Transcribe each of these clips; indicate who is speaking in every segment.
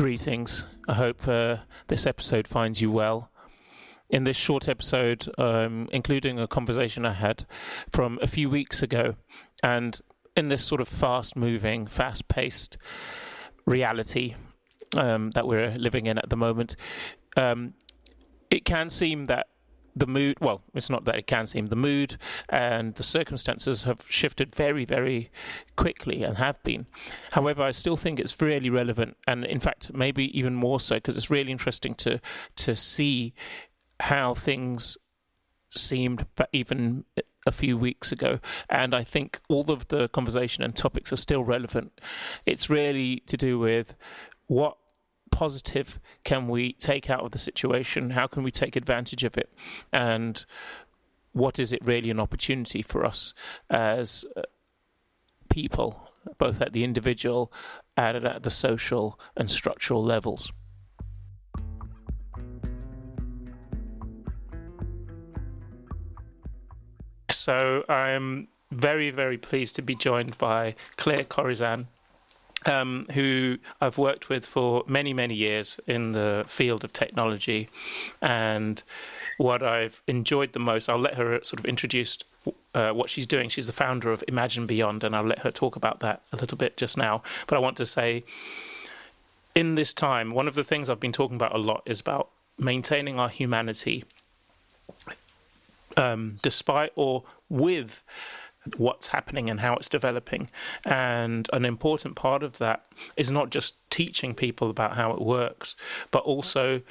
Speaker 1: Greetings. I hope uh, this episode finds you well. In this short episode, um, including a conversation I had from a few weeks ago, and in this sort of fast moving, fast paced reality um, that we're living in at the moment, um, it can seem that the mood well it's not that it can seem the mood and the circumstances have shifted very very quickly and have been. However i still think it's really relevant and in fact maybe even more so because it's really interesting to to see how things seemed but even a few weeks ago. And i think all of the conversation and topics are still relevant. It's really to do with what positive can we take out of the situation? How can we take advantage of it? And what is it really an opportunity for us as uh, people, both at the individual and at the social and structural levels? So I'm very, very pleased to be joined by Claire Koryczan, um, who I've worked with for many, many years in the field of technology. And what I've enjoyed the most, I'll let her sort of introduce uh, what she's doing. She's the founder of Imagine Beyond, and I'll let her talk about that a little bit just now. But I want to say, in this time, one of the things I've been talking about a lot is about maintaining our humanity um, despite or with what's happening and how it's developing. And an important part of that is not just teaching people about how it works, but also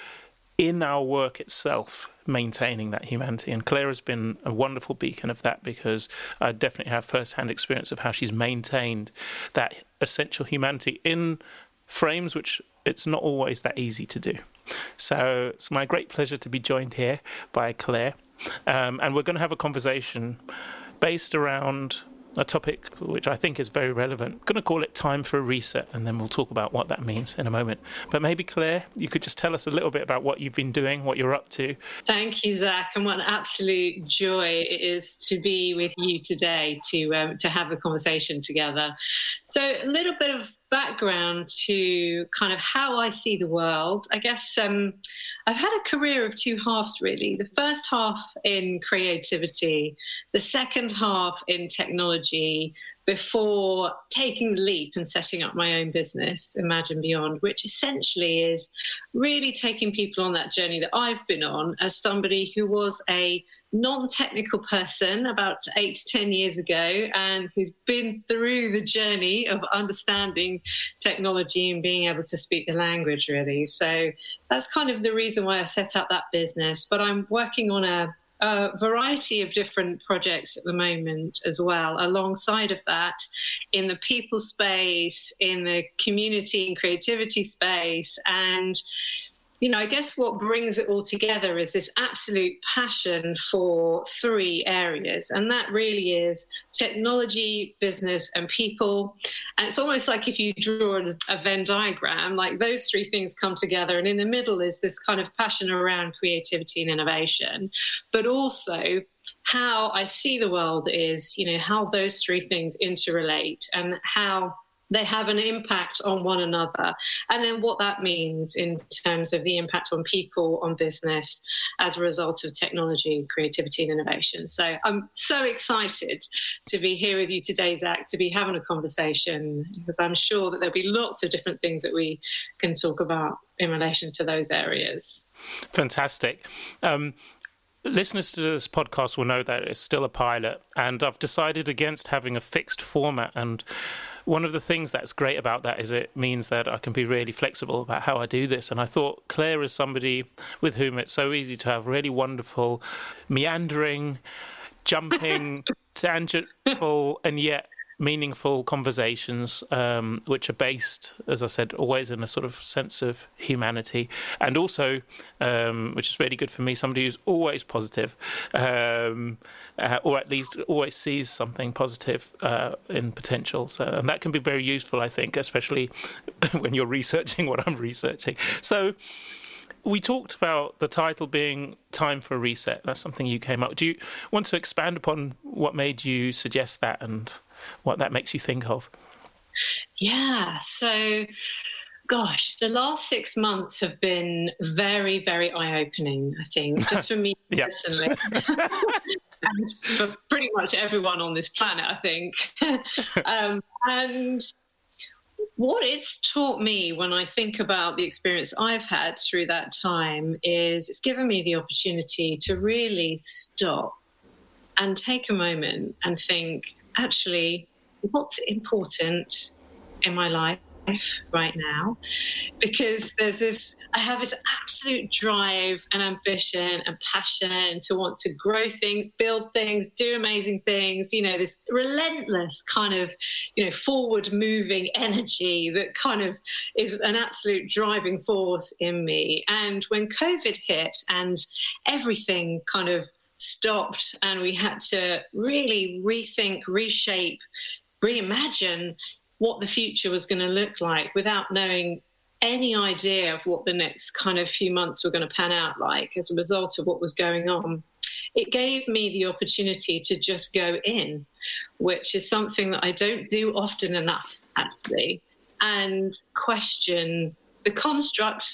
Speaker 1: in our work itself, maintaining that humanity. And Claire has been a wonderful beacon of that because I definitely have first hand experience of how she's maintained that essential humanity in frames which it's not always that easy to do. So it's my great pleasure to be joined here by Claire. Um, and we're going to have a conversation based around a topic which I think is very relevant. I'm going to call it time for a reset, and then we'll talk about what that means in a moment. But maybe, Claire, you could just tell us a little bit about what you've been doing, what you're up to.
Speaker 2: Thank you, Zach, and what an absolute joy it is to be with you today to um, to have a conversation together. So, a little bit of background to kind of how I see the world. I guess um, I've had a career of two halves, really. The first half in creativity, the second half in technology, before taking the leap and setting up my own business, Imagine Beyond, which essentially is really taking people on that journey that I've been on as somebody who was a non-technical person about eight to ten years ago and who's been through the journey of understanding technology and being able to speak the language really. So that's kind of the reason why i set up that business. But i'm working on a, a variety of different projects at the moment as well. Alongside of that in the people space in the community and creativity space and you know, I guess what brings it all together is this absolute passion for three areas. And that really is technology, business, and people. And it's almost like if you draw a Venn diagram, like those three things come together. And in the middle is this kind of passion around creativity and innovation, but also how I see the world is, you know, how those three things interrelate and how they have an impact on one another. And then what that means in terms of the impact on people, on business, as a result of technology, creativity, and innovation. So I'm so excited to be here with you today, Zach, to be having a conversation, because I'm sure that there'll be lots of different things that we can talk about in relation to those areas.
Speaker 1: Fantastic. Um, listeners to this podcast will know that it's still a pilot, and I've decided against having a fixed format and one of the things that's great about that is it means that I can be really flexible about how I do this. And I thought Claire is somebody with whom it's so easy to have really wonderful, meandering, jumping, tangential, and yet meaningful conversations, um, which are based, as I said, always in a sort of sense of humanity, and also, um, which is really good for me, somebody who's always positive, um, uh, or at least always sees something positive uh, in potential. So, and that can be very useful, I think, especially when you're researching what I'm researching. So. We talked about the title being Time for a Reset. That's something you came up. Do you want to expand upon what made you suggest that and what that makes you think of.
Speaker 2: Yeah. So Gosh, the last six months have been very, very eye opening, I think, just for me personally. and for pretty much everyone on this planet, I think. um, and what it's taught me when I think about the experience I've had through that time is it's given me the opportunity to really stop and take a moment and think, actually, what's important in my life? right now because there's this I have this absolute drive and ambition and passion to want to grow things, build things, do amazing things, you know, this relentless kind of, you know, forward moving energy that kind of is an absolute driving force in me. And when COVID hit and everything kind of stopped and we had to really rethink, reshape, reimagine what the future was going to look like without knowing any idea of what the next kind of few months were going to pan out like as a result of what was going on. It gave me the opportunity to just go in, which is something that I don't do often enough, actually, and question the construct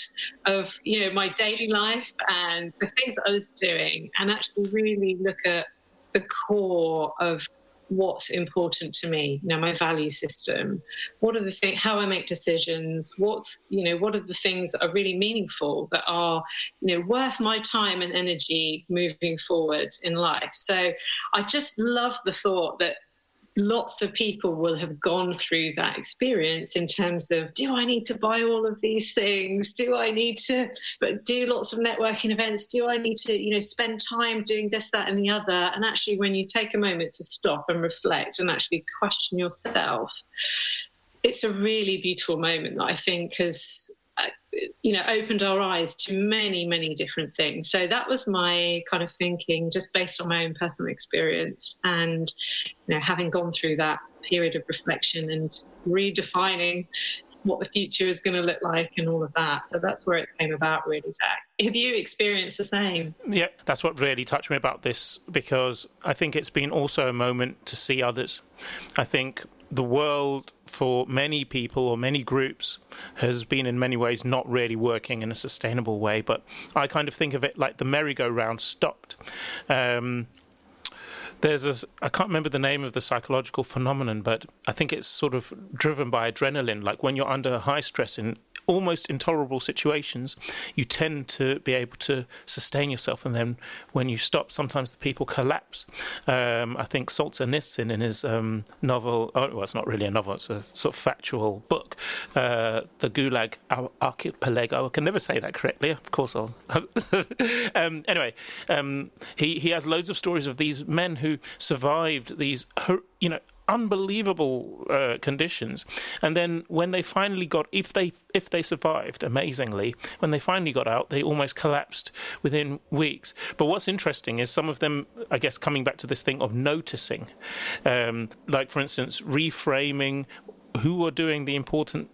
Speaker 2: of you know my daily life and the things that I was doing, and actually really look at the core of what's important to me you know my value system. What are the things how i make decisions what's you know what are the things that are really meaningful that are you know worth my time and energy moving forward in life. So i just love the thought that lots of people will have gone through that experience in terms of do I need to buy all of these things? Do I need to do lots of networking events? Do I need to, you know, spend time doing this, that, and the other? And actually, when you take a moment to stop and reflect and actually question yourself, it's a really beautiful moment that I think has you know opened our eyes to many many different things so that was my kind of thinking just based on my own personal experience and you know having gone through that period of reflection and redefining what the future is going to look like and all of that. So that's where it came about, really, Zach. Have you experienced the same?
Speaker 1: Yeah, that's what really touched me about this because I think it's been also a moment to see others. I think the world for many people or many groups has been in many ways not really working in a sustainable way. But I kind of think of it like the merry-go-round stopped. Um, there's a I can't remember the name of the psychological phenomenon, but I think it's sort of driven by adrenaline. Like when you're under high stress in almost intolerable situations, you tend to be able to sustain yourself. And then when you stop, sometimes the people collapse. Um, I think Solzhenitsyn in his um, novel, oh, well, it's not really a novel, it's a sort of factual book, uh, The Gulag Archipelago. I can never say that correctly. Of course, I'll. um, anyway, um, he, he has loads of stories of these men who survived these, you know, unbelievable uh, conditions. And then when they finally got, if they if they survived, amazingly, when they finally got out, they almost collapsed within weeks. But what's interesting is some of them, I guess, coming back to this thing of noticing, um, like for instance, reframing who are doing the important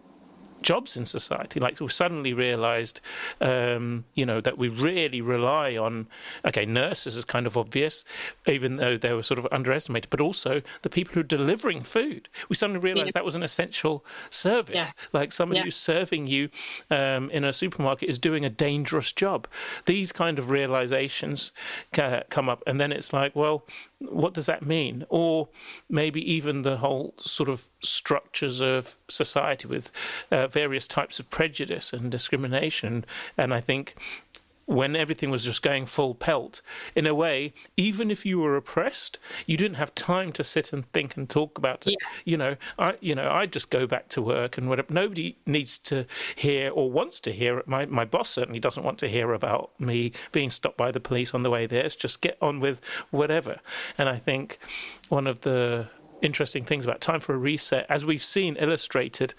Speaker 1: jobs in society. Like we suddenly realised, um, you know, that we really rely on. Okay, nurses is kind of obvious, even though they were sort of underestimated, but also the people who are delivering food. We suddenly realised yeah. that was an essential service. Yeah. Like somebody yeah. who's serving you um, in a supermarket is doing a dangerous job. These kind of realizations come up, and then it's like, well, what does that mean? Or maybe even the whole sort of structures of society with uh, various types of prejudice and discrimination. And I think when everything was just going full pelt, in a way, even if you were oppressed, you didn't have time to sit and think and talk about it. Yeah. You know, I you know, I just go back to work and whatever. Nobody needs to hear or wants to hear. My my boss certainly doesn't want to hear about me being stopped by the police on the way there. It's just get on with whatever. And I think one of the interesting things about time for a reset, as we've seen illustrated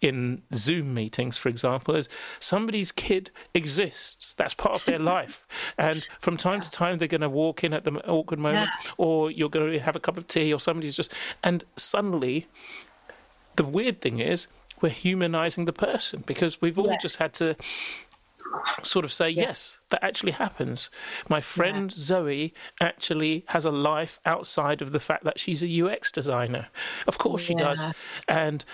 Speaker 1: in Zoom meetings, for example, is somebody's kid exists. That's part of their life. And from time to time, they're going to walk in at the awkward moment, yeah. or you're going to have a cup of tea, or somebody's just. And suddenly, the weird thing is, we're humanizing the person because we've all yeah. just had to sort of say, yes, that actually happens. My friend. Zoe actually has a life outside of the fact that she's a UX designer. Of course she does. And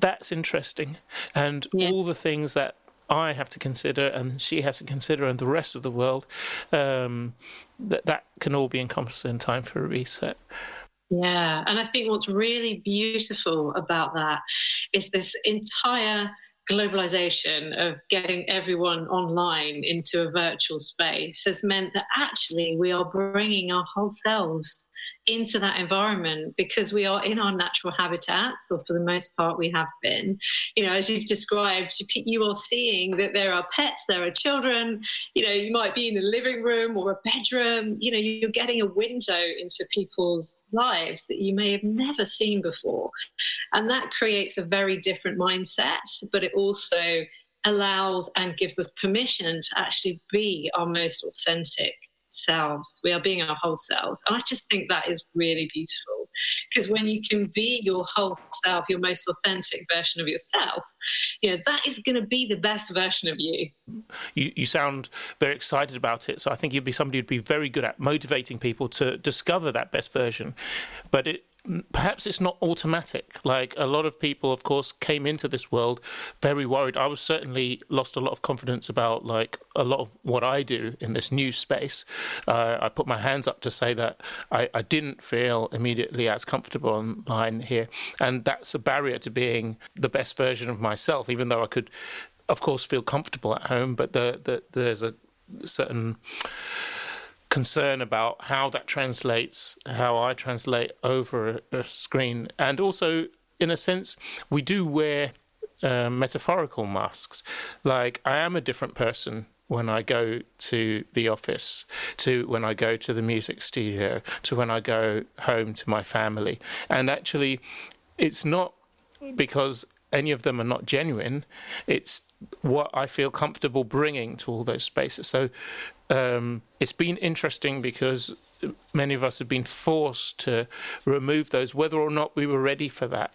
Speaker 1: that's interesting. And yeah. all the things that I have to consider and she has to consider and the rest of the world, um, that, that can all be encompassed in time for a reset.
Speaker 2: Yeah, and I think what's really beautiful about that is this entire globalization of getting everyone online into a virtual space has meant that actually we are bringing our whole selves into that environment because we are in our natural habitats, or for the most part, we have been. You know, as you've described, you are seeing that there are pets, there are children. You know, you might be in the living room or a bedroom. You know, you're getting a window into people's lives that you may have never seen before. And that creates a very different mindset, but it also allows and gives us permission to actually be our most authentic selves. We are being our whole selves. And I just think that is really beautiful because when you can be your whole self, your most authentic version of yourself, you know, that is going to be the best version of you.
Speaker 1: You, you sound very excited about it. So I think you'd be somebody who'd be very good at motivating people to discover that best version. But it, perhaps it's not automatic. Like a lot of people, of course, came into this world very worried. I was certainly lost a lot of confidence about like a lot of what I do in this new space. Uh, I put my hands up to say that I, I didn't feel immediately as comfortable online here, and that's a barrier to being the best version of myself. Even though I could, of course, feel comfortable at home, but the, the, there's a certain concern about how that translates, how I translate over a, a screen. And also, in a sense, we do wear uh, metaphorical masks. Like, I am a different person when I go to the office, to when I go to the music studio, to when I go home to my family. And actually, it's not because any of them are not genuine. It's what I feel comfortable bringing to all those spaces. So um, it's been interesting because many of us have been forced to remove those, whether or not we were ready for that.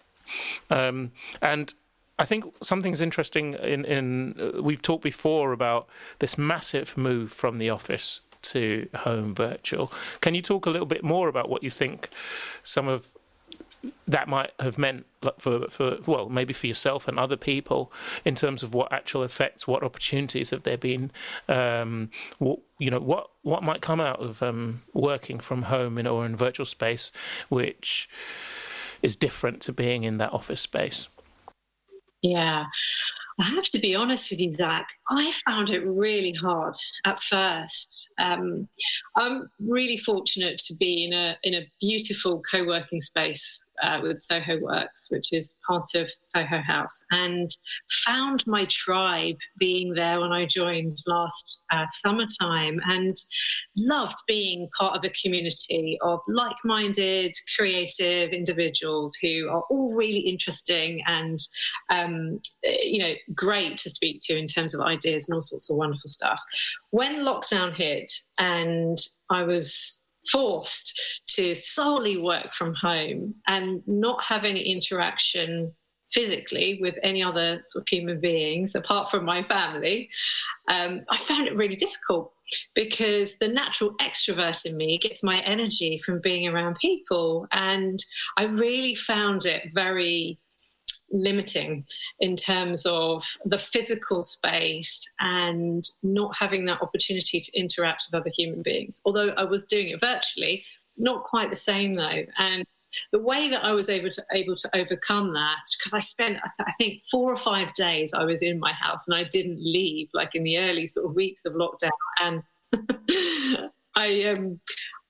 Speaker 1: Um, and I think something's interesting in, in uh, we've talked before about this massive move from the office to home virtual. Can you talk a little bit more about what you think some of that might have meant for for well maybe for yourself and other people in terms of what actual effects, what opportunities have there been, um, what you know what what might come out of um, working from home in, or in virtual space, which is different to being in that office space.
Speaker 2: Yeah. I have to be honest with you, Zach. I found it really hard at first. Um, I'm really fortunate to be in a in a beautiful co-working space uh, with Soho Works, which is part of Soho House, and found my tribe being there when I joined last uh, summertime and loved being part of a community of like minded, creative individuals who are all really interesting and, um, you know, great to speak to in terms of ideas and all sorts of wonderful stuff. When lockdown hit and I was forced to solely work from home and not have any interaction physically with any other sort of human beings apart from my family, um, I found it really difficult because the natural extrovert in me gets my energy from being around people. And I really found it very limiting in terms of the physical space and not having that opportunity to interact with other human beings. Although I was doing it virtually, not quite the same though. And the way that I was able to able to overcome that, because I spent I, th- I think four or five days I was in my house and I didn't leave, like in the early sort of weeks of lockdown, and I um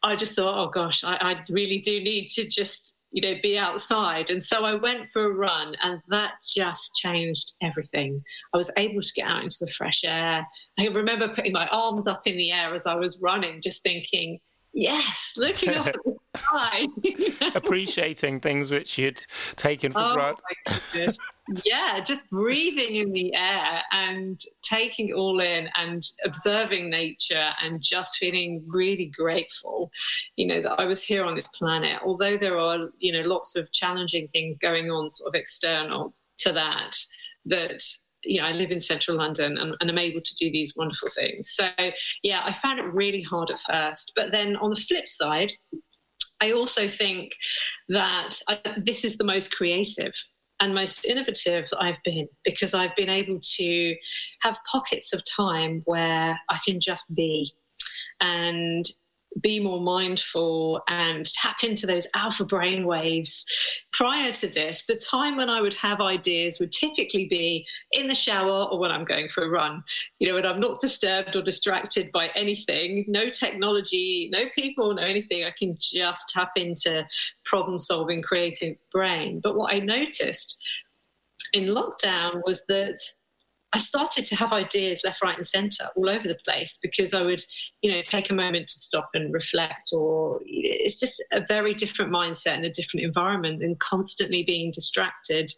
Speaker 2: I just thought, oh gosh, I, I really do need to just you know, be outside. And so I went for a run, and that just changed everything. I was able to get out into the fresh air. I remember putting my arms up in the air as I was running, just thinking, yes, looking up at the sky.
Speaker 1: Appreciating things which you'd taken for oh, granted.
Speaker 2: yeah, just breathing in the air and taking it all in and observing nature and just feeling really grateful, you know, that I was here on this planet. Although there are, you know, lots of challenging things going on sort of external to that, that you know, I live in central London and, and, I'm able to do these wonderful things. So, yeah, I found it really hard at first. But then on the flip side, I also think that I, this is the most creative and most innovative that I've been because I've been able to have pockets of time where I can just be. And be more mindful and tap into those alpha brain waves. Prior to this, the time when I would have ideas would typically be in the shower or when I'm going for a run. You know, when I'm not disturbed or distracted by anything, no technology, no people, no anything. I can just tap into problem solving, creative brain. But what I noticed in lockdown was that I started to have ideas left, right, and centre all over the place because I would, you know, take a moment to stop and reflect. Or it's just a very different mindset and a different environment than constantly being distracted.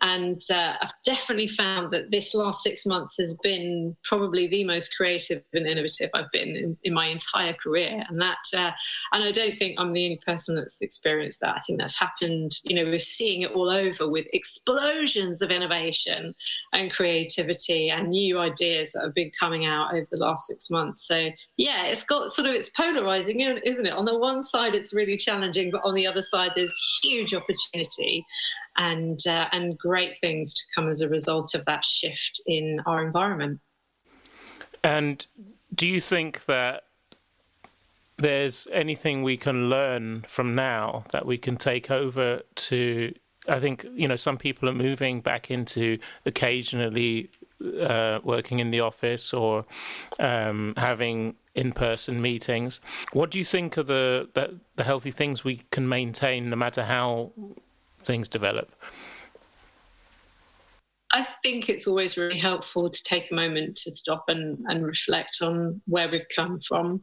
Speaker 2: And uh, I've definitely found that this last six months has been probably the most creative and innovative I've been in, in my entire career. And that, uh, and I don't think I'm the only person that's experienced that. I think that's happened. You know, we're seeing it all over with explosions of innovation and creativity and new ideas that have been coming out over the last six months. So yeah, it's got sort of it's polarizing, isn't it? On the one side, it's really challenging, but on the other side, there's huge opportunity and uh, and great things to come as a result of that shift in our environment.
Speaker 1: And do you think that there's anything we can learn from now that we can take over to? I think you know some people are moving back into occasionally uh, working in the office or um, having in-person meetings. What do you think are the, the the healthy things we can maintain, no matter how things develop?
Speaker 2: I think it's always really helpful to take a moment to stop and, and reflect on where we've come from.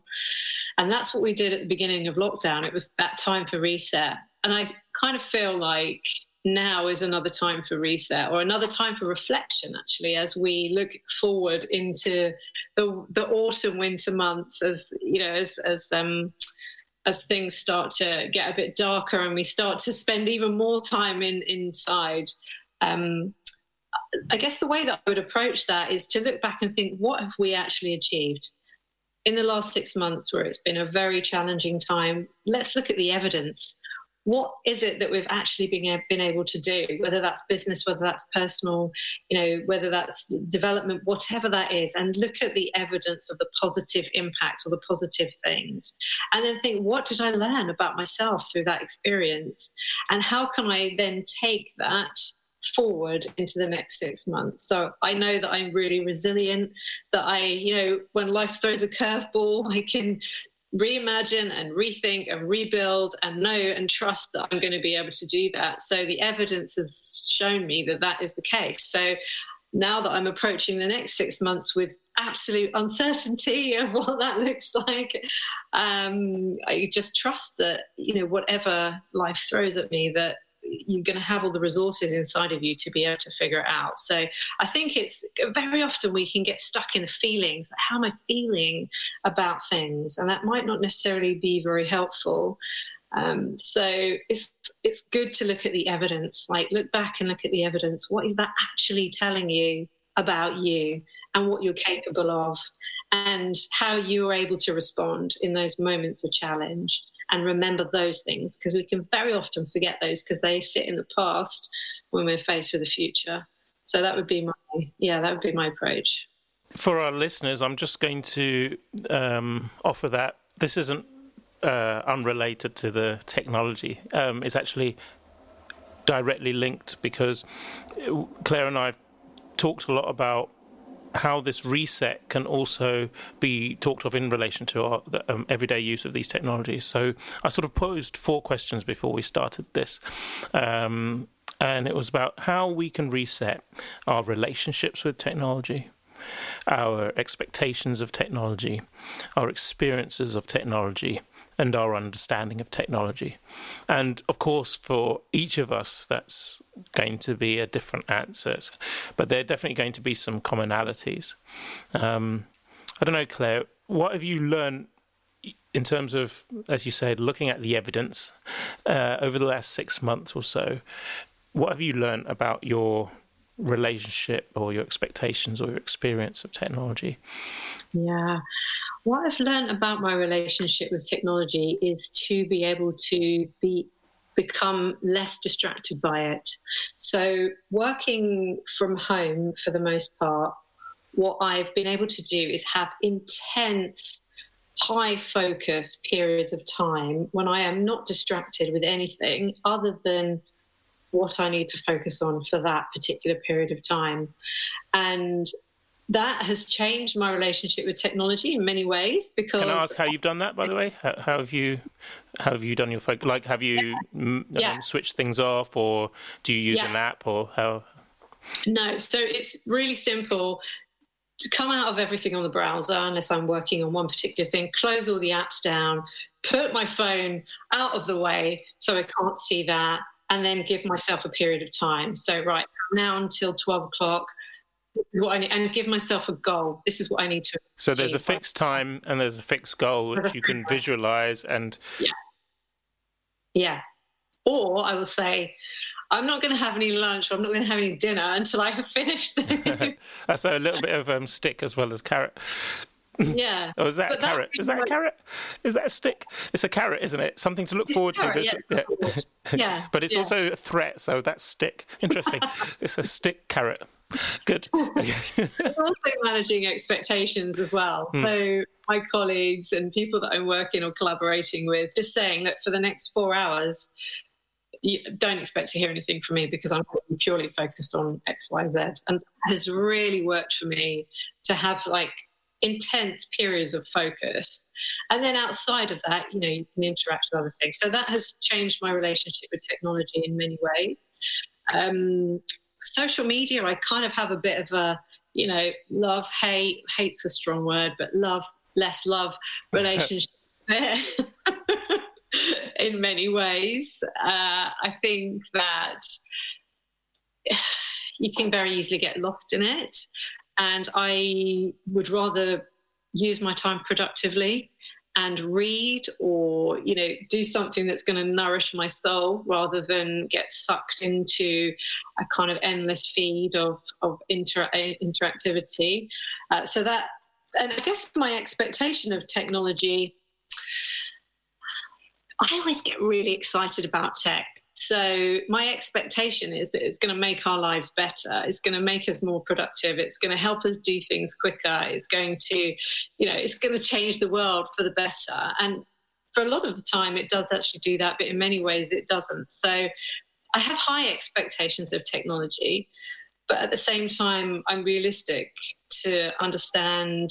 Speaker 2: And that's what we did at the beginning of lockdown. It was that time for reset. And I kind of feel like now is another time for reset or another time for reflection actually as we look forward into the the autumn winter months as you know as as um as things start to get a bit darker and we start to spend even more time in inside um, i guess the way that i would approach that is to look back and think what have we actually achieved? In the last six months where it's been a very challenging time let's look at the evidence what is it that we've actually been, been able to do whether that's business whether that's personal you know whether that's development whatever that is and look at the evidence of the positive impact or the positive things and then think what did i learn about myself through that experience and how can i then take that forward into the next six months. So I know that I'm really resilient, that I, you know, when life throws a curveball, I can reimagine and rethink and rebuild and know and trust that I'm going to be able to do that. So the evidence has shown me that that is the case. So now that I'm approaching the next six months with absolute uncertainty of what that looks like, um, I just trust that you know whatever life throws at me that you're going to have all the resources inside of you to be able to figure it out. So I think it's very often we can get stuck in the feelings. How am I feeling about things? And that might not necessarily be very helpful. Um, so it's it's good to look at the evidence. Like look back and look at the evidence. What is that actually telling you about you and what you're capable of, and how you are able to respond in those moments of challenge? And remember those things because we can very often forget those because they sit in the past when we're faced with the future. So that would be my yeah, that would be my approach.
Speaker 1: For our listeners, I'm just going to um, offer that this isn't uh, unrelated to the technology. Um, it's actually directly linked because Claire and I have talked a lot about how this reset can also be talked of in relation to our um, everyday use of these technologies. So I sort of posed four questions before we started this. Um, and it was about how we can reset our relationships with technology, our expectations of technology, our experiences of technology, and our understanding of technology. And of course, for each of us, that's going to be a different answer, but there are definitely going to be some commonalities. Um, I don't know, Claire, what have you learned in terms of, as you said, looking at the evidence uh, over the last six months or so? What have you learned about your relationship or your expectations or your experience of technology?
Speaker 2: Yeah. What I've learned about my relationship with technology is to be able to be become less distracted by it. So, working from home for the most part, what I've been able to do is have intense, high focus periods of time when I am not distracted with anything other than what I need to focus on for that particular period of time. And that has changed my relationship with technology in many ways because
Speaker 1: can i ask how you've done that by the way how, how have you how have you done your focus like have you yeah. um, switched things off or do you use yeah. an app or how
Speaker 2: no so it's really simple to come out of everything on the browser unless i'm working on one particular thing close all the apps down put my phone out of the way so i can't see that and then give myself a period of time so right now until 12 o'clock what I need, and give myself a goal. This is what I need to.
Speaker 1: So there's a fixed time and there's a fixed goal which you can visualize and.
Speaker 2: Yeah. Yeah. Or I will say, I'm not going to have any lunch or I'm not going to have any dinner until I have finished.
Speaker 1: so a little bit of um, stick as well as carrot.
Speaker 2: Yeah.
Speaker 1: oh, is that but a carrot? Is that a carrot? Is that a stick? It's a carrot, isn't it? Something to look forward
Speaker 2: carrot,
Speaker 1: to.
Speaker 2: Yeah. Yeah.
Speaker 1: but it's yeah. also a threat, so that's stick. Interesting. it's a stick carrot. Good.
Speaker 2: also managing expectations as well. Mm. So my colleagues and people that I'm working or collaborating with, just saying that for the next four hours, you don't expect to hear anything from me because I'm purely focused on X, Y, Z. And has really worked for me to have like intense periods of focus. And then outside of that, you know, you can interact with other things. So that has changed my relationship with technology in many ways. Um, social media, I kind of have a bit of a, you know, love, hate, hate's a strong word, but love, less love relationship there. in many ways. Uh, I think that you can very easily get lost in it. And I would rather use my time productively and read or you know do something that's going to nourish my soul rather than get sucked into a kind of endless feed of of inter- interactivity. Uh, so that and i guess my expectation of technology i always get really excited about tech so my expectation is that it's going to make our lives better. It's going to make us more productive. It's going to help us do things quicker. It's going to, you know, it's going to change the world for the better. And for a lot of the time, it does actually do that, but in many ways, it doesn't. So I have high expectations of technology, but at the same time, I'm realistic to understand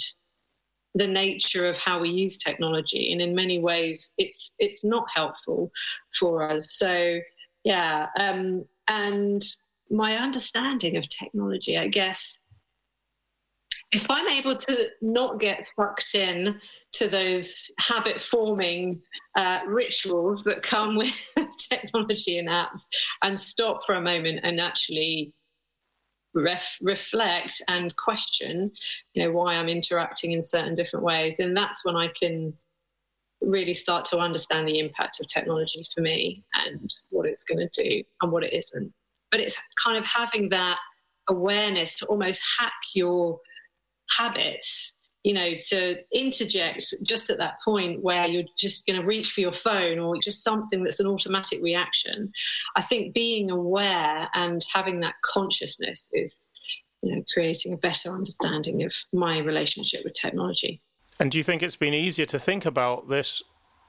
Speaker 2: the nature of how we use technology and in many ways it's it's not helpful for us so yeah um, and my understanding of technology i guess if i'm able to not get sucked in to those habit forming uh, rituals that come with technology and apps and stop for a moment and actually ref, reflect and question you know why i'm interacting in certain different ways and that's when i can really start to understand the impact of technology for me and what it's going to do and what it isn't. But it's kind of having that awareness to almost hack your habits, you know, to interject just at that point where you're just going to reach for your phone or just something that's an automatic reaction. I think being aware and having that consciousness is, you know, creating a better understanding of my relationship with technology.
Speaker 1: And do you think it's been easier to think about this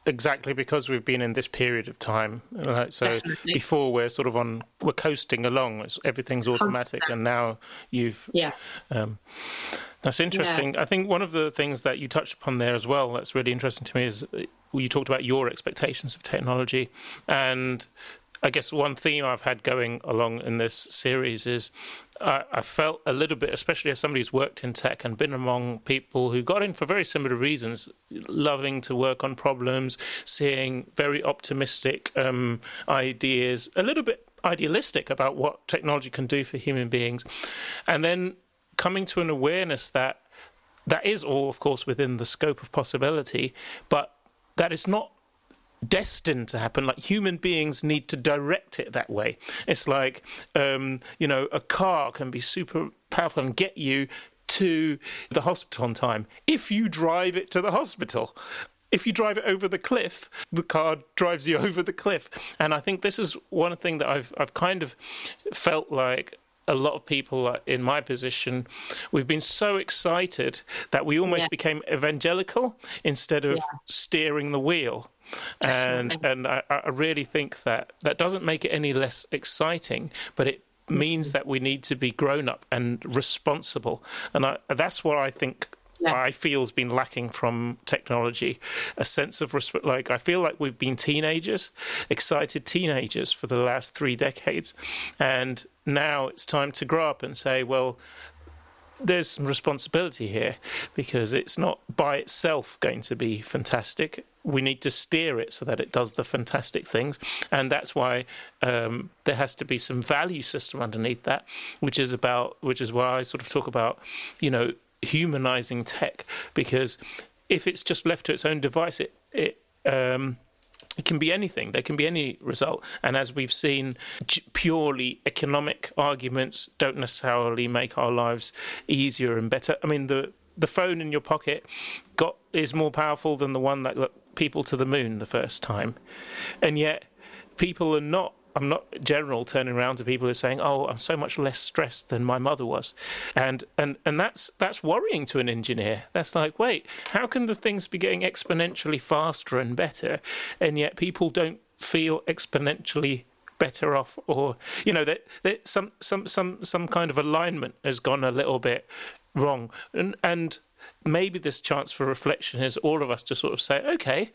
Speaker 1: exactly because we've been in this period of time? Right? So Definitely. before we're sort of on, we're coasting along, it's, everything's automatic, 100%. and now you've.
Speaker 2: Yeah.
Speaker 1: Um, that's interesting. Yeah. I think one of the things that you touched upon there as well that's really interesting to me is uh, you talked about your expectations of technology and I guess one theme I've had going along in this series is I, felt a little bit, especially as somebody who's worked in tech and been among people who got in for very similar reasons, loving to work on problems, seeing very optimistic um, ideas, a little bit idealistic about what technology can do for human beings, and then coming to an awareness that that is all, of course, within the scope of possibility, but that is not destined to happen. Like human beings need to direct it that way. It's like, um, you know, a car can be super powerful and get you to the hospital on time if you drive it to the hospital if you drive it over the cliff, the car drives you over the cliff. And I think this is one thing that I've I've kind of felt like a lot of people in my position, we've been so excited that we almost yeah. became evangelical instead of yeah. steering the wheel. And and I, I really think that that doesn't make it any less exciting, but it mm-hmm. means that we need to be grown up and responsible. And I, that's what I think yeah. I feel has been lacking from technology a sense of respect. Like, I feel like we've been teenagers, excited teenagers for the last three decades. And now it's time to grow up and say, well, there's some responsibility here because it's not by itself going to be fantastic. We need to steer it so that it does the fantastic things, and that's why um, there has to be some value system underneath that, which is about, which is why I sort of talk about, you know, humanizing tech because if it's just left to its own device, it it um, it can be anything. There can be any result. And as we've seen, purely economic arguments don't necessarily make our lives easier and better. I mean, the the phone in your pocket got is more powerful than the one that got people to the moon the first time, and yet people are not I'm not general turning around to people who are saying, "Oh, I'm so much less stressed than my mother was," and and and that's that's worrying to an engineer. That's like, wait, how can the things be getting exponentially faster and better, and yet people don't feel exponentially better off, or you know that that some some some some kind of alignment has gone a little bit wrong, and and maybe this chance for reflection is all of us to sort of say, okay,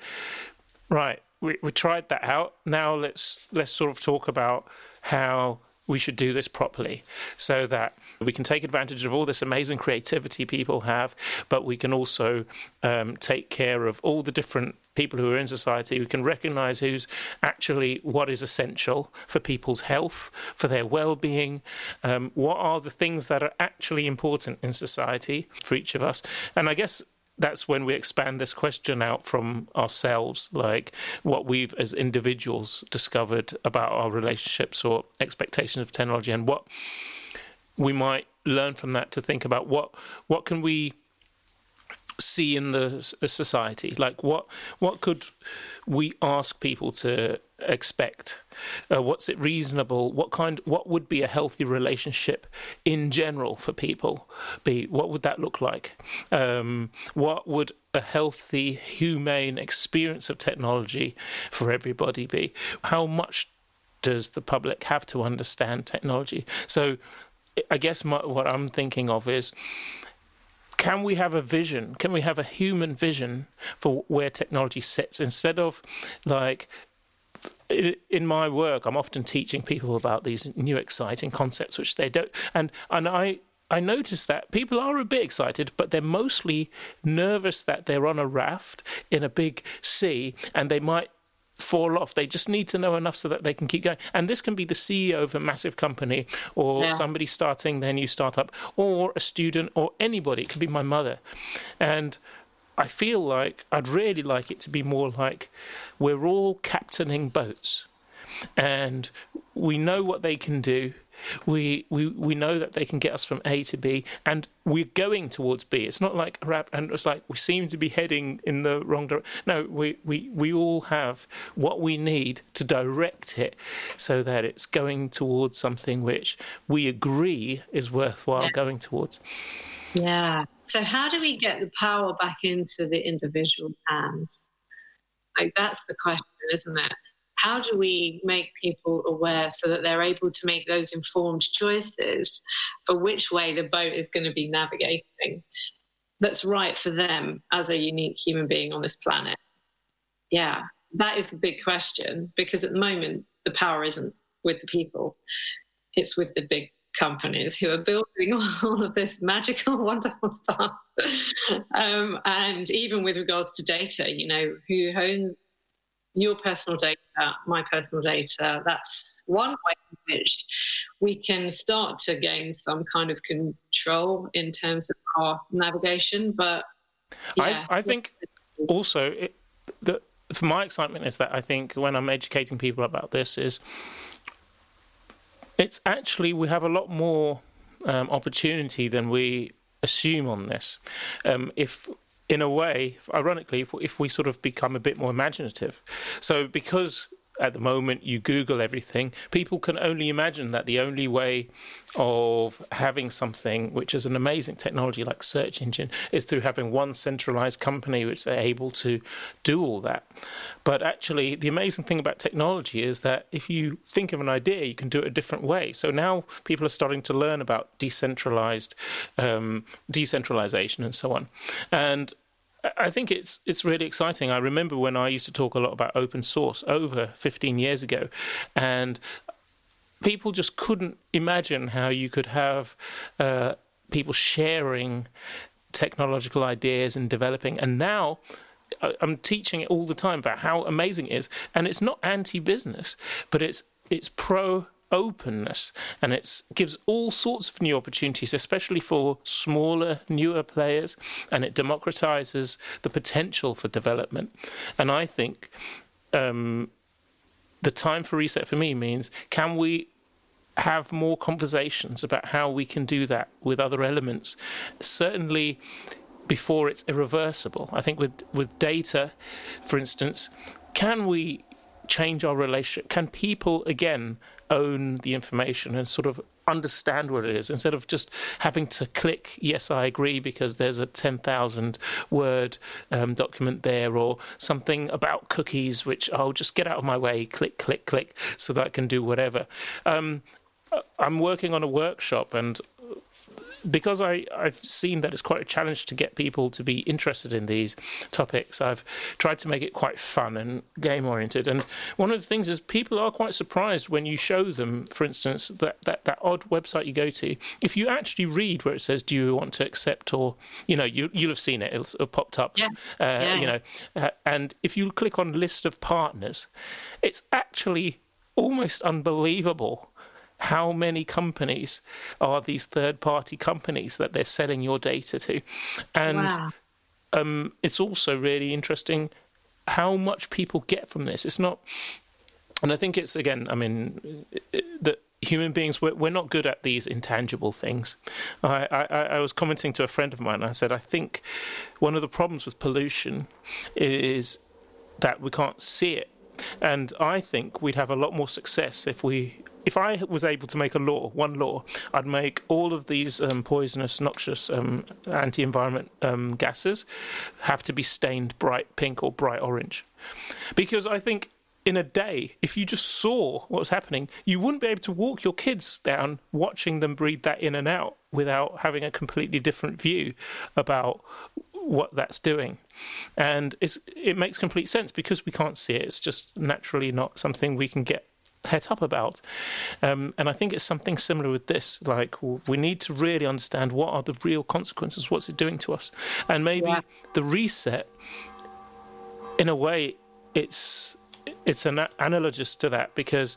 Speaker 1: right we, we tried that out. Now let's let's sort of talk about how we should do this properly so that we can take advantage of all this amazing creativity people have, but we can also um, take care of all the different people who are in society. We can recognize who's actually what is essential for people's health, for their well being, um, what are the things that are actually important in society for each of us. And I guess that's when we expand this question out from ourselves, like what we've as individuals discovered about our relationships or expectations of technology, and what we might learn from that to think about what what can we see in the society? Like what what could we ask people to expect? Uh, what's it reasonable? What kind what would be a healthy relationship in general for people? Be what would that look like? Um, what would a healthy humane experience of technology for everybody be? How much does the public have to understand technology? So i guess my, what i'm thinking of is can we have a vision? Can we have a human vision for where technology sits? Instead of like in my work, I'm often teaching people about these new exciting concepts, which they don't. And and I I notice that people are a bit excited, but they're mostly nervous that they're on a raft in a big sea and they might fall off. They just need to know enough so that they can keep going. And this can be the CEO of a massive company or yeah. somebody starting their new startup or a student or anybody. It could be my mother. And I feel like I'd really like it to be more like we're all captaining boats and we know what they can do we we we know that they can get us from A to B, and we're going towards B. It's not like a rap, and it's like we seem to be heading in the wrong direction. No, we we we all have what we need to direct it, so that it's going towards something which we agree is worthwhile going towards.
Speaker 2: Yeah. So how do we get the power back into the individual's hands? Like that's the question, isn't it? how do we make people aware so that they're able to make those informed choices for which way the boat is going to be navigating that's right for them as a unique human being on this planet? Yeah, that is the big question because at the moment, the power isn't with the people, it's with the big companies who are building all of this magical, wonderful stuff. um, and even with regards to data, you know, who owns your personal data, my personal data. That's one way in which we can start to gain some kind of control in terms of our navigation. But
Speaker 1: yeah, I, I think also it, the, for my excitement is that I think when I'm educating people about this is it's actually we have a lot more um, opportunity than we assume on this. Um, if in a way, ironically, if, if we sort of become a bit more imaginative. So because at the moment you Google everything, people can only imagine that the only way of having something which is an amazing technology like search engine is through having one centralized company which are able to do all that. But actually, the amazing thing about technology is that if you think of an idea, you can do it a different way. So now people are starting to learn about decentralized um, decentralization and so on. And I think it's it's really exciting. I remember when I used to talk a lot about open source over 15 years ago, and people just couldn't imagine how you could have uh, people sharing technological ideas and developing. And now I'm teaching it all the time about how amazing it is, and it's not anti-business, but it's it's pro openness and it gives all sorts of new opportunities, especially for smaller, newer players, and it democratizes the potential for development. And I think um, the time for reset for me means can we have more conversations about how we can do that with other elements? Certainly before it's irreversible. I think with, with data, for instance, can we change our relationship? Can people again own the information and sort of understand what it is instead of just having to click yes i agree because there's a 10,000 word um, document there or something about cookies which i'll just get out of my way click click click so that i can do whatever. Um, i'm working on a workshop and because I, I've seen that it's quite a challenge to get people to be interested in these topics, I've tried to make it quite fun and game oriented. And one of the things is people are quite surprised when you show them, for instance, that, that, that odd website you go to. If you actually read where it says, Do you want to accept or, you know, you, you'll have seen it, it'll have popped up.
Speaker 2: Yeah. Uh, yeah.
Speaker 1: You know, uh, and if you click on list of partners, it's actually almost unbelievable how many companies are these third party companies that they're selling your data to? And wow. um, it's also really interesting how much people get from this. It's not, and I think it's again, I mean, that human beings we're, we're, not good at these intangible things I, I, I, was commenting to a friend of mine i said i think one of the problems with pollution is that we can't see it and i think we'd have a lot more success if we if I was able to make a law, one law, I'd make all of these um, poisonous, noxious um, anti-environment um, gases have to be stained bright pink or bright orange, because I think in a day, if you just saw what was happening, you wouldn't be able to walk your kids down watching them breathe that in and out without having a completely different view about what that's doing. And it makes complete sense because we can't see it. It's just naturally not something we can get het up about. Um, and I think it's something similar with this. Like, we need to really understand what are the real consequences, what's it doing to us. And maybe yeah. the reset, in a way, it's it's an analogous to that because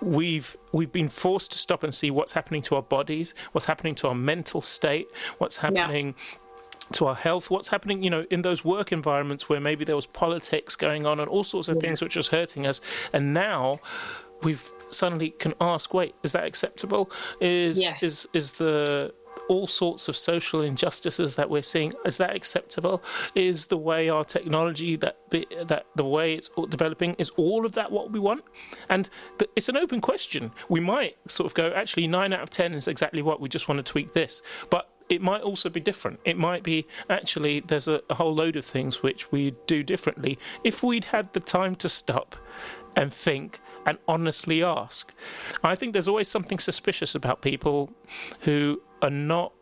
Speaker 1: we've we've been forced to stop and see what's happening to our bodies, what's happening to our mental state, what's happening yeah to our health, what's happening, you know, in those work environments where maybe there was politics going on and all sorts of yeah. things which was hurting us. And now we've suddenly can ask, wait, is that acceptable? Is yes. is is the all sorts of social injustices that we're seeing is that acceptable is the way our technology that be, that the way it's developing is all of that what we want and the, it's an open question we might sort of go actually 9 out of 10 is exactly what we just want to tweak this but it might also be different. It might be actually there's a, a, whole load of things which we do differently. If we'd had the time to stop and think and honestly ask, I think there's always something suspicious about people who are not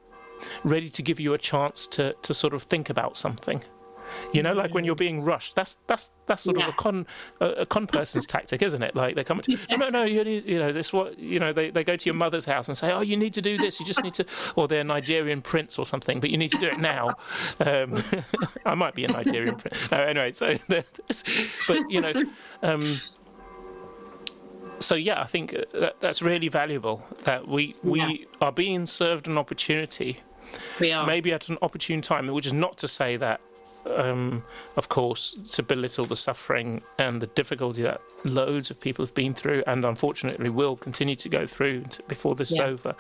Speaker 1: ready to give you a chance to, to sort of think about something. You know, like when you're being rushed. That's that's that's sort yeah. of a con a, con person's tactic, isn't it? Like they come to no, no, you, need, you know this what you know they, they go to your mother's house and say, oh, you need to do this. You just need to, or they're Nigerian prince or something, but you need to do it now. Um, I might be a Nigerian prince. No, anyway, so but you know. Um, so yeah, I think that, that's really valuable. That we we yeah. are being served an opportunity.
Speaker 2: We are
Speaker 1: maybe at an opportune time, which is not to say that um, of course, to belittle the suffering and the difficulty that loads of people have been through and unfortunately will continue to go through before this yeah. is over.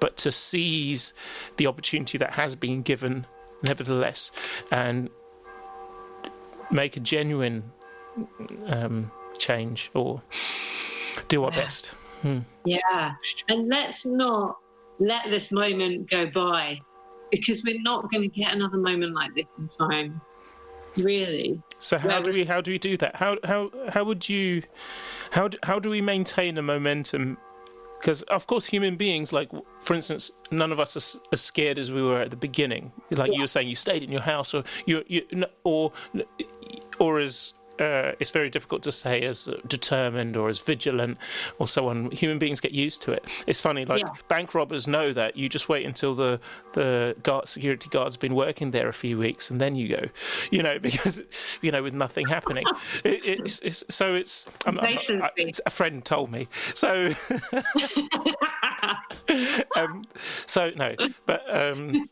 Speaker 1: But to seize the opportunity that has been given nevertheless, and make a genuine um, change or do our yeah. best.
Speaker 2: Hmm. Yeah, and let's not let this moment go by because we're not going to get another moment like this in time. Really.
Speaker 1: So how do we how do we do that? How how how would you how do, how do we maintain a momentum? Because of course, human beings, like for instance, none of us are as scared as we were at the beginning. Like yeah. you were saying, you stayed in your house, or you, you or or as uh, it's very difficult to say as determined or as vigilant or so on. Human beings get used to it. It's funny, like yeah. bank robbers know that you just wait until the the guard, security guard's been working there a few weeks and then you go, you know, because you know with nothing happening. it, it's, it's, so it's, I'm, I'm, I, it's, a friend told me. So um, so no, but um,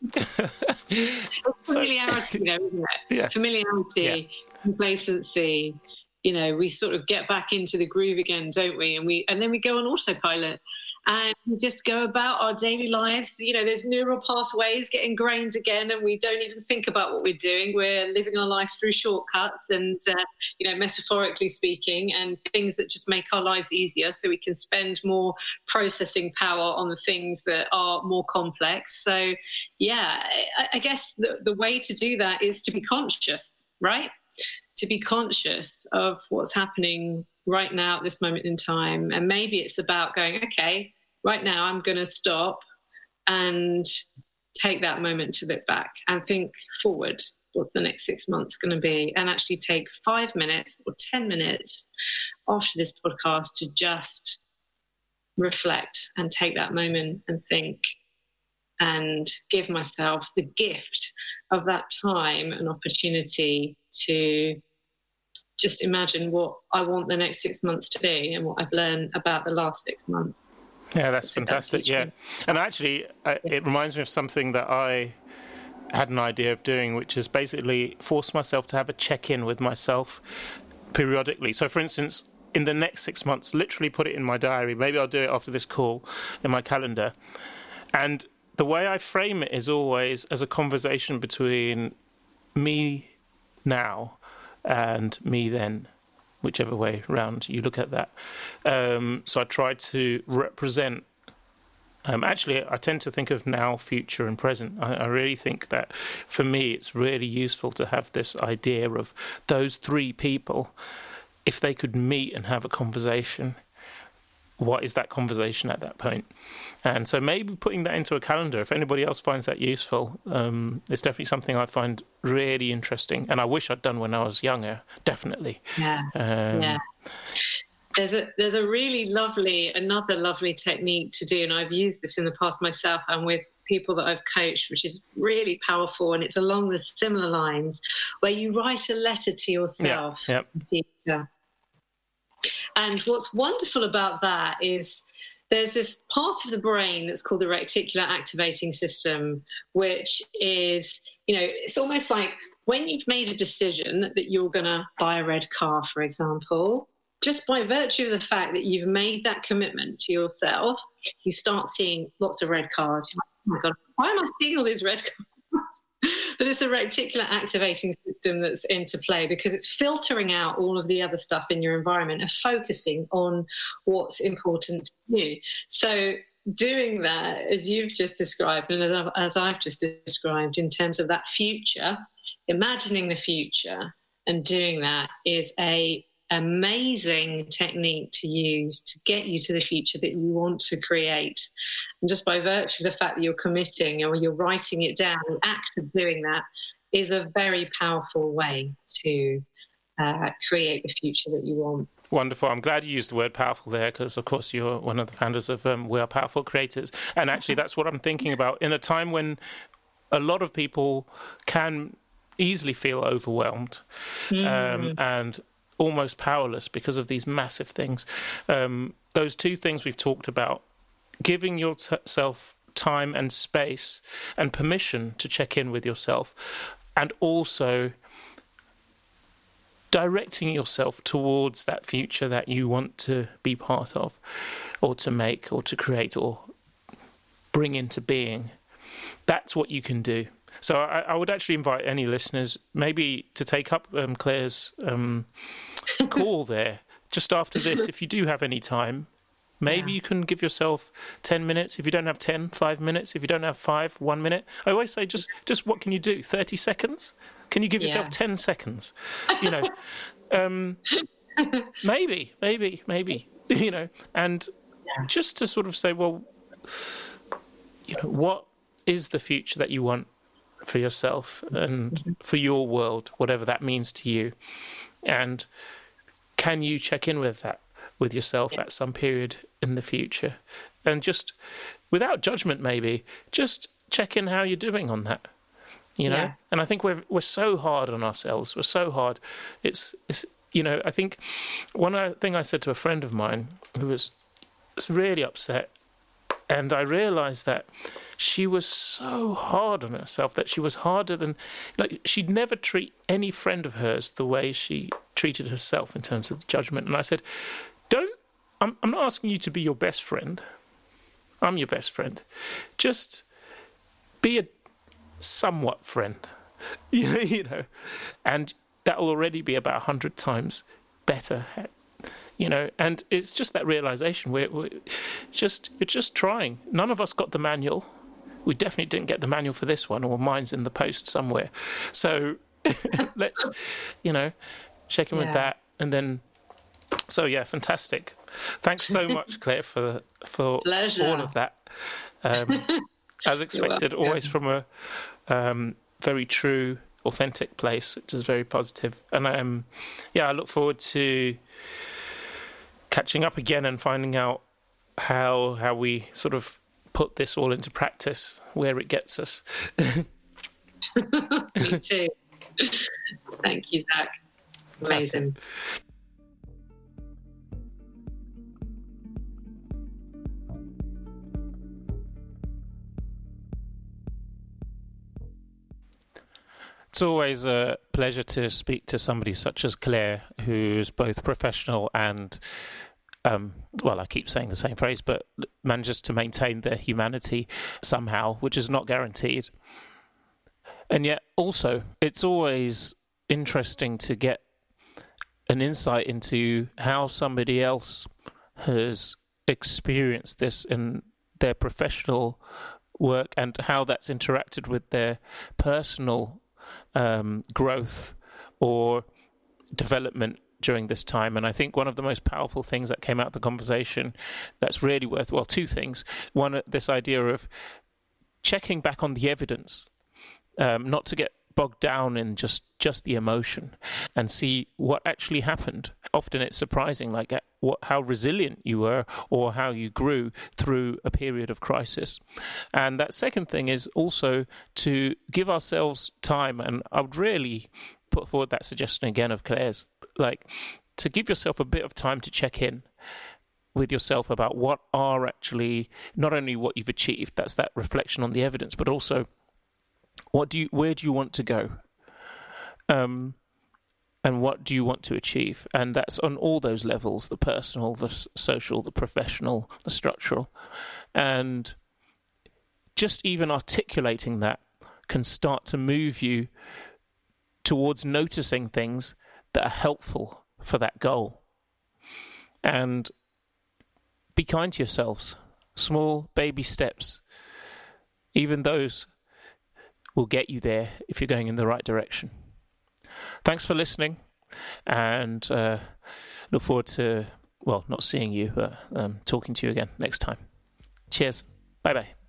Speaker 2: familiarity, so, though, isn't it? Yeah. Familiarity. Yeah complacency you know we sort of get back into the groove again don't we? And we and then we go on autopilot and just go about our daily lives. You know there's neural pathways get ingrained again and we don't even think about what we're doing. We're living our life through shortcuts and uh, you know metaphorically speaking and things that just make our lives easier so we can spend more processing power on the things that are more complex. So yeah i, I guess the, the way to do that is to be conscious right to be conscious of what's happening right now at this moment in time. And maybe it's about going, okay, right now I'm going to stop and take that moment to look back and think forward. What's the next six months going to be? And actually take five minutes or 10 minutes after this podcast to just reflect and take that moment and think and give myself the gift of that time and opportunity to just imagine what I want the next six months to be and what I've learned about the last six months.
Speaker 1: Yeah, that's fantastic. yeah. And actually, uh, it reminds me of something that I had an idea of doing, which is basically force myself to have a check in with myself periodically. So, for instance, in the next six months, literally put it in my diary. Maybe I'll do it after this call in my calendar. And the way I frame it is always as a conversation between me now and me then, whichever way round you look at that. Um, so I try to represent. Um, actually, I tend to think of now, future, and present. I, I really think that for me, it's really useful to have this idea of those three people, if they could meet and have a conversation, what is that conversation at that point? And so maybe putting that into a calendar, if anybody else finds that useful, um, it's definitely something I find really interesting. And I wish I'd done when I was younger, definitely.
Speaker 2: Yeah. Um, yeah. There's a there's a really lovely another lovely technique to do, and I've used this in the past myself and with people that I've coached, which is really powerful, and it's along the similar lines where you write a letter to yourself.
Speaker 1: Yeah.
Speaker 2: And what's wonderful about that is there's this part of the brain that's called the reticular activating system, which is, you know, it's almost like when you've made a decision that you're going to buy a red car, for example, just by virtue of the fact that you've made that commitment to yourself, you start seeing lots of red cars. Like, oh my God, why am I seeing all these red cars? but it's a reticular activating system that's into play because it's filtering out all of the other stuff in your environment and focusing on what's important to you. So doing that as you've just described and as I've, as I've just described in terms of that future, imagining the future and doing that is a amazing technique to use to get you to the future that you want to create. And just by virtue of the fact that you're committing or you're writing it down, the act of doing that is a very powerful way to uh, create the future that you want.
Speaker 1: Wonderful. I'm glad you used the word powerful there because, of course, you're one of the founders of um, We Are Powerful Creators. And actually, that's what I'm thinking about in a time when a lot of people can easily feel overwhelmed mm. um, and almost powerless because of these massive things. Um, those two things we've talked about giving yourself time and space and permission to check in with yourself, and also directing yourself towards that future that you want to be part of, or to make, or to create, or bring into being. That's what you can do. So I, I, would actually invite any listeners maybe to take up um, Claire's um, call there just after this. If you do have any time, maybe yeah. you can give yourself 10 minutes. If you don't have 10, five minutes. If you don't have five, one minute. I always say just, just what can you do? 30 seconds? Can you give yourself yeah. 10 seconds? You know, um, maybe, maybe, maybe, you know, and yeah. just to sort of say, well, you know, what is the future that you want for yourself and mm-hmm. for your world, whatever that means to you. And can you check in with that with yourself at some period in the future? And just without judgment, maybe, just check in how you're doing on that. You know? Yeah. And I think we're we're so hard on ourselves. We're so hard. It's it's you know, I think one uh, thing I said to a friend of mine who was really upset and I realized that she was so hard on herself that she was harder than like she'd never treat any friend of hers the way she treated herself in terms of judgment. And i said don't i'm, I'm not asking you to be your best friend. I'm your best friend. Just be a somewhat friend. You know? And that'll already be about a hundred times better you know and it's just that realization we're, we're just you're just trying none of us got the manual we definitely didn't get the manual for this one or mine's in the post somewhere so let's you know check in yeah. with that and then so yeah fantastic thanks so much claire for for
Speaker 2: Pleasure.
Speaker 1: all of that um, as expected always from a um, very true authentic place which is very positive. and um yeah i look forward to catching up again and finding out how how we sort of put this all into practice, where it gets us.
Speaker 2: Me too. Thank you, Zach. Amazing.
Speaker 1: It's always a pleasure to speak to somebody such as Claire, who's both professional and um, well, I keep saying the same phrase, but manages to maintain their humanity somehow, which is not guaranteed. And yet, also, it's always interesting to get an insight into how somebody else has experienced this in their professional work and how that's interacted with their personal um, growth or development during this time. And I think one of the most powerful things that came out of the conversation that's really worth, well, two things. One, this idea of checking back on the evidence, um, not to get bogged down in just just the emotion and see what actually happened often it's surprising like uh, what, how resilient you were or how you grew through a period of crisis and that second thing is also to give ourselves time and i would really put forward that suggestion again of Claire's, like to give yourself a bit of time to check in with yourself about what are actually not only what you've achieved, that's that reflection on the evidence, but also what do you, where do you want to go, um, and what do you want to achieve, and that's on all those levels: the personal, the social, the professional, the structural, and just even articulating that can start to move you towards noticing things that are helpful for that goal. And be kind to yourselves. Small baby steps, even those will get you there if you're going in the right direction. Thanks for listening, and uh, look forward to, well, not seeing you, but um, talking to you again next time. Cheers. Bye bye.